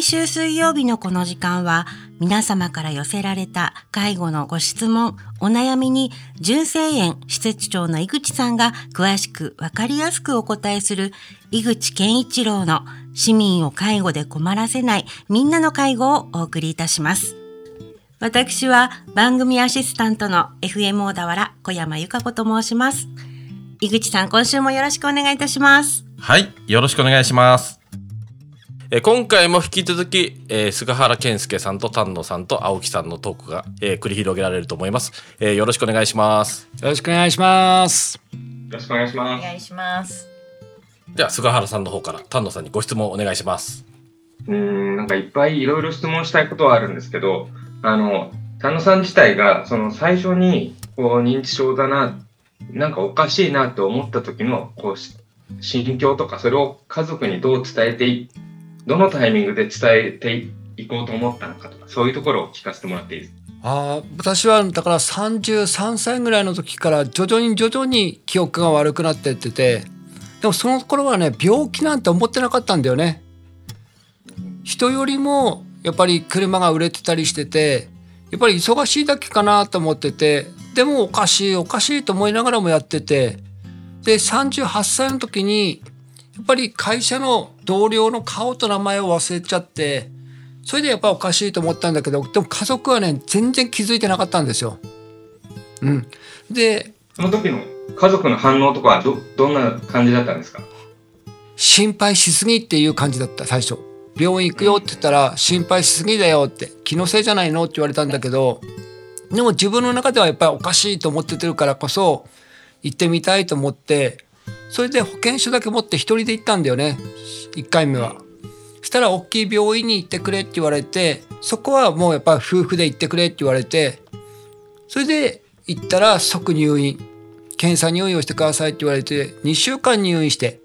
毎週水曜日のこの時間は皆様から寄せられた介護のご質問、お悩みに純正園施設長の井口さんが詳しくわかりやすくお答えする井口健一郎の市民を介護で困らせないみんなの介護をお送りいたします。私は番組アシスタントの FM 小田原小山由香子と申します。井口さん、今週もよろしくお願いいたします。はい、よろしくお願いします。え今回も引き続き、えー、菅原健介さんと丹野さんと青木さんのトークが、えー、繰り広げられると思います、えー、よろしくお願いします。よろしくお願いします。よろしくお願いします。お願いしますでは菅原さんの方から丹野さんにご質問お願いします。うんなんかいっぱいいろいろ質問したいことはあるんですけどあの丹野さん自体がその最初にこう認知症だななんかおかしいなと思った時のこう心境とかそれを家族にどう伝えていどのタイミングで伝えていこうと思ったのかとか、そういうところを聞かせてもらっていいですか？あ私はだから33歳ぐらいの時から徐々に徐々に記憶が悪くなってっててでもその頃はね病気なんて思ってなかったんだよね。人よりもやっぱり車が売れてたりしててやっぱり忙しいだけかなと思っててでもおかしいおかしいと思いながらもやっててで38歳の時にっぱり会社の同僚の顔と名前を忘れちゃってそれでやっぱおかしいと思ったんだけどでも家族はね全然気づいてなかったんですよ。うん、でその時の家族の反応とかはどどんな感じだったんですか？心配しすぎっていう感じだった最初。病院行くよって言ったら心配しすぎだよって気のせいじゃないのって言われたんだけどでも自分の中ではやっぱりおかしいと思っててるからこそ行ってみたいと思ってそれで保険証だけ持って一人で行ったんだよね1回目は。そしたら大きい病院に行ってくれって言われてそこはもうやっぱ夫婦で行ってくれって言われてそれで行ったら即入院検査入院をしてくださいって言われて2週間入院して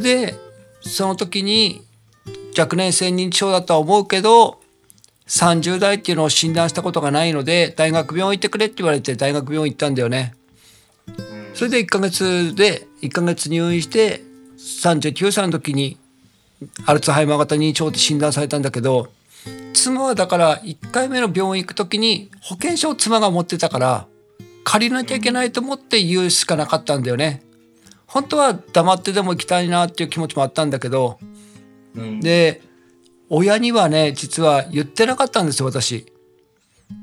でその時に若年性認知症だとは思うけど30代っていうのを診断したことがないので大学病院行ってくれって言われて大学病院行ったんだよね。それで1ヶ月で1ヶ月入院して39歳の時にアルツハイマー型認知症って診断されたんだけど妻はだから1回目の病院行く時に保険証を妻が持ってたから借りなきゃいけないと思って言うしかなかったんだよね。本当は黙ってでも行きたいなっていう気持ちもあったんだけど、うん、で親にはね実は言ってなかったんですよ私。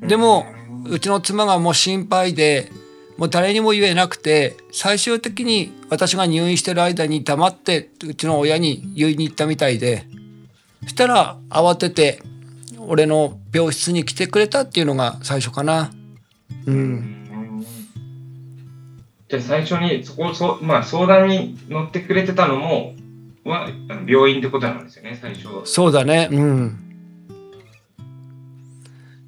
でもうちの妻がもう心配でもう誰にも言えなくて最終的に私が入院してる間に黙ってうちの親に言いに行ったみたいでそしたら慌てて俺の病室に来てくれたっていうのが最初かな。うん、じゃあ最初にそこそ、まあ、相談に乗ってくれてたのもは病院ってことなんですよね最初。そうだね。うん。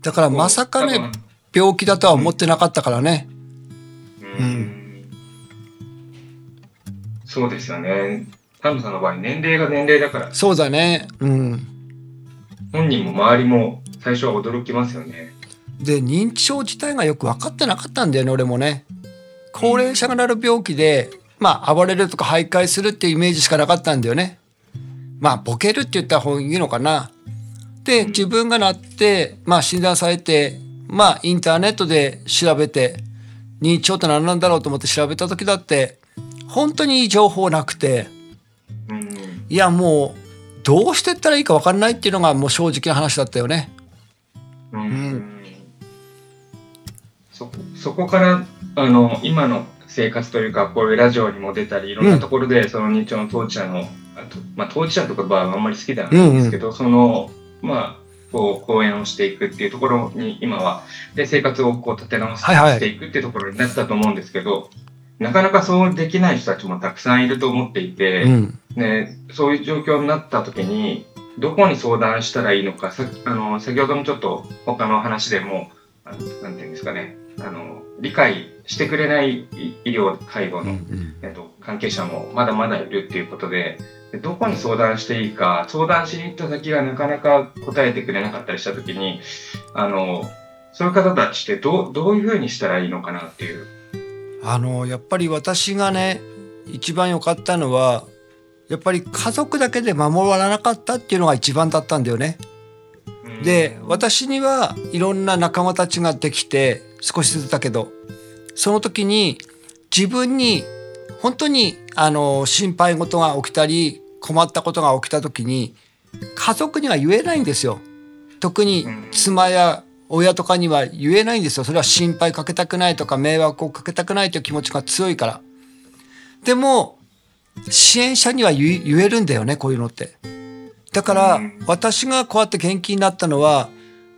だからまさかね病気だとは思ってなかったからね、うん、そうですよね。タムさんの場合、年齢が年齢だから。そうだね。うん。本人も周りも最初は驚きますよね。で、認知症自体がよく分かってなかったんだよね、俺もね。高齢者がなる病気で、まあ、暴れるとか徘徊するっていうイメージしかなかったんだよね。まあ、ボケるって言った方がいいのかな。で、自分がなって、まあ、診断されて、まあ、インターネットで調べて、認知症って何なんだろうと思って調べた時だって本当にいい情報なくて、いやもうどうしてったらいいか分かんないっていうのがもう正直な話だったよね。うん、そそこからあの今の生活というかこういうラジオにも出たりいろんなところで、その認知症の当事者のまあ、当事者とかはあんまり好きではないんですけど、うんうん、そのまあこう講演をしていくっていうところに今は。で生活をこう立て直していくっていうところになったと思うんですけど、はいはい、なかなかそうできない人たちもたくさんいると思っていて、うん、ね、そういう状況になった時にどこに相談したらいいのかさあの先ほどもちょっと他の話でも何て言うんですかねあの理解してくれない医療介護の、えっと、関係者もまだまだいるっていうことでどこに相談していいか、相談しに行った先がなかなか答えてくれなかったりしたときに、あの、そういう方たちってどどういうふうにしたらいいのかなっていう。あの、やっぱり私がね、一番良かったのは、やっぱり家族だけで守らなかったっていうのが一番だったんだよね。で私にはいろんな仲間たちができて少しずつだけどその時に自分に本当にあの心配事が起きたり困ったことが起きた時に家族には言えないんですよ。特に妻や親とかには言えないんですよ。それは心配かけたくないとか迷惑をかけたくないという気持ちが強いから。でも支援者には言えるんだよねこういうのって。だから私がこうやって元気になったのは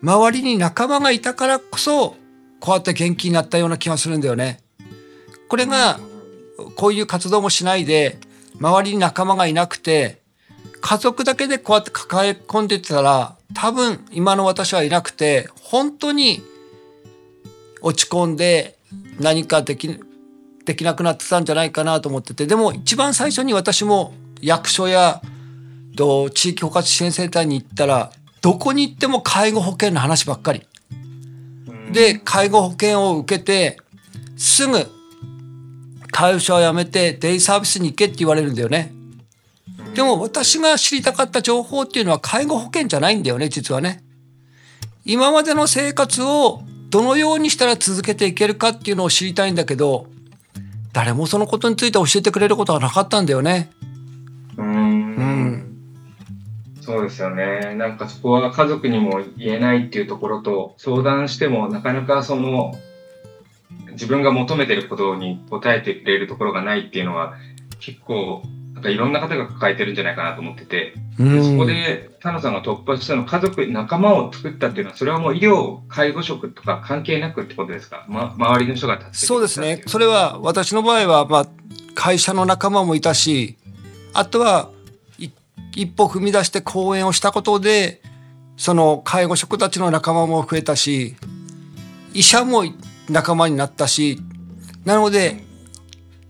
周りに仲間がいたからこそこうやって元気になったような気がするんだよね。これがこういう活動もしないで周りに仲間がいなくて家族だけでこうやって抱え込んでたら多分今の私はいなくて本当に落ち込んで何かできできなくなってたんじゃないかなと思っててでも一番最初に私も役所やと地域包括支援センターに行ったらどこに行っても介護保険の話ばっかり。で介護保険を受けてすぐ介護所を辞めてデイサービスに行けって言われるんだよね。でも私が知りたかった情報っていうのは介護保険じゃないんだよね実はね。今までの生活をどのようにしたら続けていけるかっていうのを知りたいんだけど誰もそのことについて教えてくれることがなかったんだよね。うんうん。そうですよね。なんかそこは家族にも言えないっていうところと、相談してもなかなかその、自分が求めてることに答えてくれるところがないっていうのは、結構、なんかいろんな方が抱えてるんじゃないかなと思ってて、でそこで田野さんが突破したの家族、仲間を作ったっていうのは、それはもう医療、介護職とか関係なくってことですか、ま、周りの人がそうですね。それは私の場合は、まあ、会社の仲間もいたし、あとは一歩踏み出して講演をしたことでその介護職たちの仲間も増えたし医者も仲間になったしなので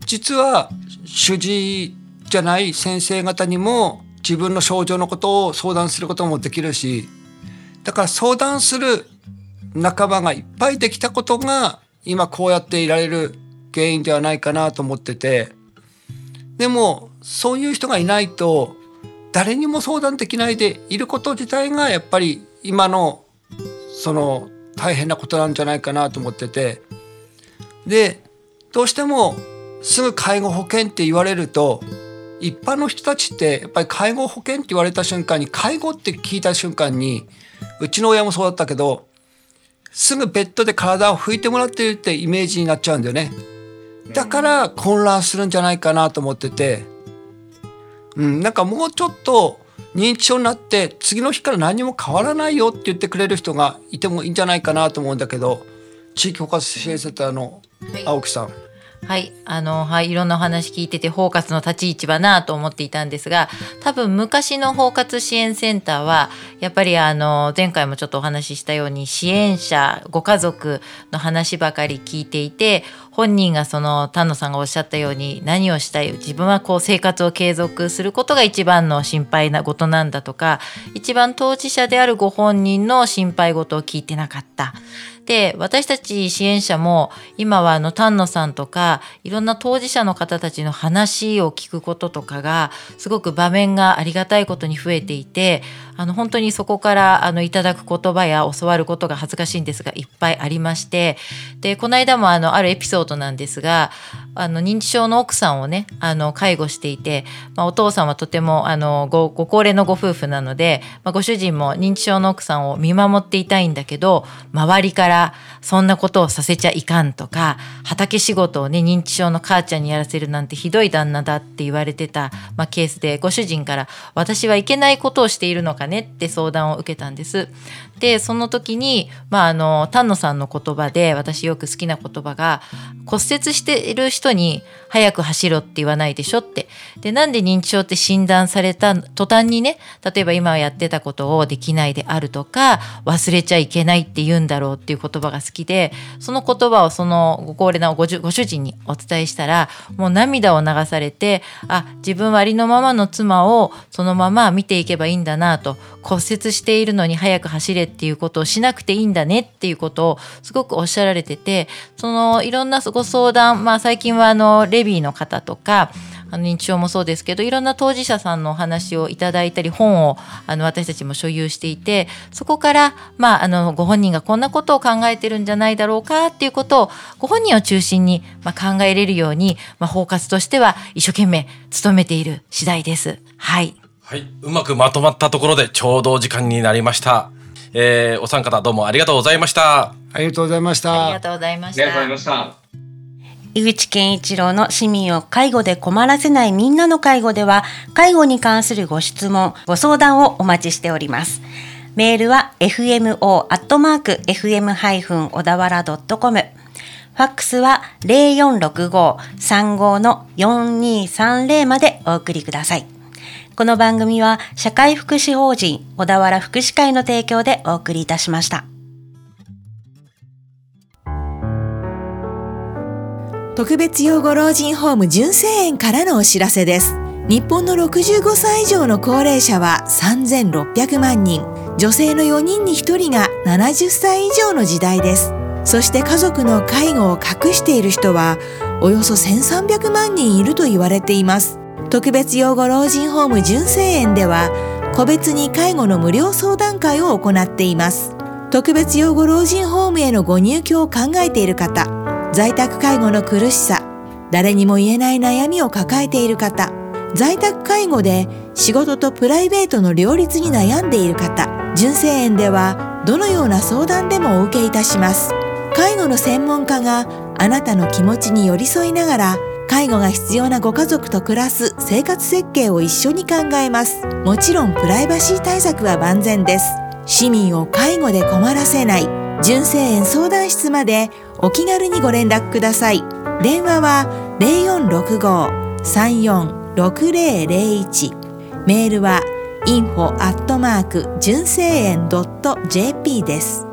実は主治医じゃない先生方にも自分の症状のことを相談することもできるしだから相談する仲間がいっぱいできたことが今こうやっていられる原因ではないかなと思っててでもそういう人がいないと誰にも相談できないでいること自体がやっぱり今のその大変なことなんじゃないかなと思っててでどうしてもすぐ介護保険って言われると一般の人たちってやっぱり介護保険って言われた瞬間に介護って聞いた瞬間にうちの親もそうだったけどすぐベッドで体を拭いてもらってるってイメージになっちゃうんだよね。だから混乱するんじゃないかなと思ってて、うん、なんかもうちょっと認知症になって次の日から何も変わらないよって言ってくれる人がいてもいいんじゃないかなと思うんだけど地域包括支援センターの青木さん。はいはい、あの、はい、いろんなお話聞いてて、包括の立ち位置はなと思っていたんですが、多分昔の包括支援センターは、やっぱりあの、前回もちょっとお話ししたように、支援者、ご家族の話ばかり聞いていて、本人がその丹野さんがおっしゃったように何をしたい自分はこう生活を継続することが一番の心配なことなんだとか一番当事者であるご本人の心配事を聞いてなかった。で私たち支援者も今はあの丹野さんとかいろんな当事者の方たちの話を聞くこととかがすごく場面がありがたいことに増えていてあの本当にそこからあのいただく言葉や教わることが恥ずかしいんですがいっぱいありましてでこの間もあのあるエピソードなんですがあの認知症の奥さんをねあの介護していて、まあ、お父さんはとてもあのごご高齢のご夫婦なので、まあ、ご主人も認知症の奥さんを見守っていたいんだけど周りからそんなことをさせちゃいかんとか畑仕事をね認知症の母ちゃんにやらせるなんてひどい旦那だって言われてた、まあ、ケースでご主人から私はいけないことをしているのかねって相談を受けたんです。でその時に、まあ、あの丹野さんの言葉で私よく好きな言葉が骨折している人に早く走ろって言わないでしょって。でなんで認知症って診断された途端にね例えば今やってたことをできないであるとか忘れちゃいけないって言うんだろうっていう言葉が好きでその言葉をそのご高齢なごご主人にお伝えしたらもう涙を流されてあ自分はありのままの妻をそのまま見ていけばいいんだなと。骨折しているのに早く走れっていうことをしなくていいんだねっていうことをすごくおっしゃられててそのいろんなご相談、まあ、最近はあのレビーの方とかあの認知症もそうですけどいろんな当事者さんのお話をいただいたり本をあの私たちも所有していてそこから、まあ、あのご本人がこんなことを考えてるんじゃないだろうかっていうことをご本人を中心に、まあ、考えれるように、まあ、包括としては一生懸命努めている次第です。はい、はい、うまくまとまったところでちょうど時間になりました。えー、お三方どうもありがとうございました。ありがとうございました。ありがとうございました。ありがとうございました。井口健一郎の市民を介護で困らせないみんなの介護では、介護に関するご質問、ご相談をお待ちしております。メールは fmo.fm- 小田原 .com。ファックスは0465-35の4230までお送りください。この番組は社会福祉法人小田原福祉会の提供でお送りいたしました。特別養護老人ホーム純正園からのお知らせです。日本の65歳以上の高齢者は3600万人。女性の4人に1人が70歳以上の時代です。そして家族の介護を隠している人はおよそ1300万人いると言われています。特別養護老人ホーム純正園では個別に介護の無料相談会を行っています。特別養護老人ホームへのご入居を考えている方、在宅介護の苦しさ誰にも言えない悩みを抱えている方在宅介護で仕事とプライベートの両立に悩んでいる方純正園ではどのような相談でもお受けいたします。介護の専門家があなたの気持ちに寄り添いながら介護が必要なご家族と暮らす生活設計を一緒に考えます。もちろんプライバシー対策は万全です。市民を介護で困らせない。純正園相談室までお気軽にご連絡ください。電話は0465-346001メールは info 純正園 .jp です。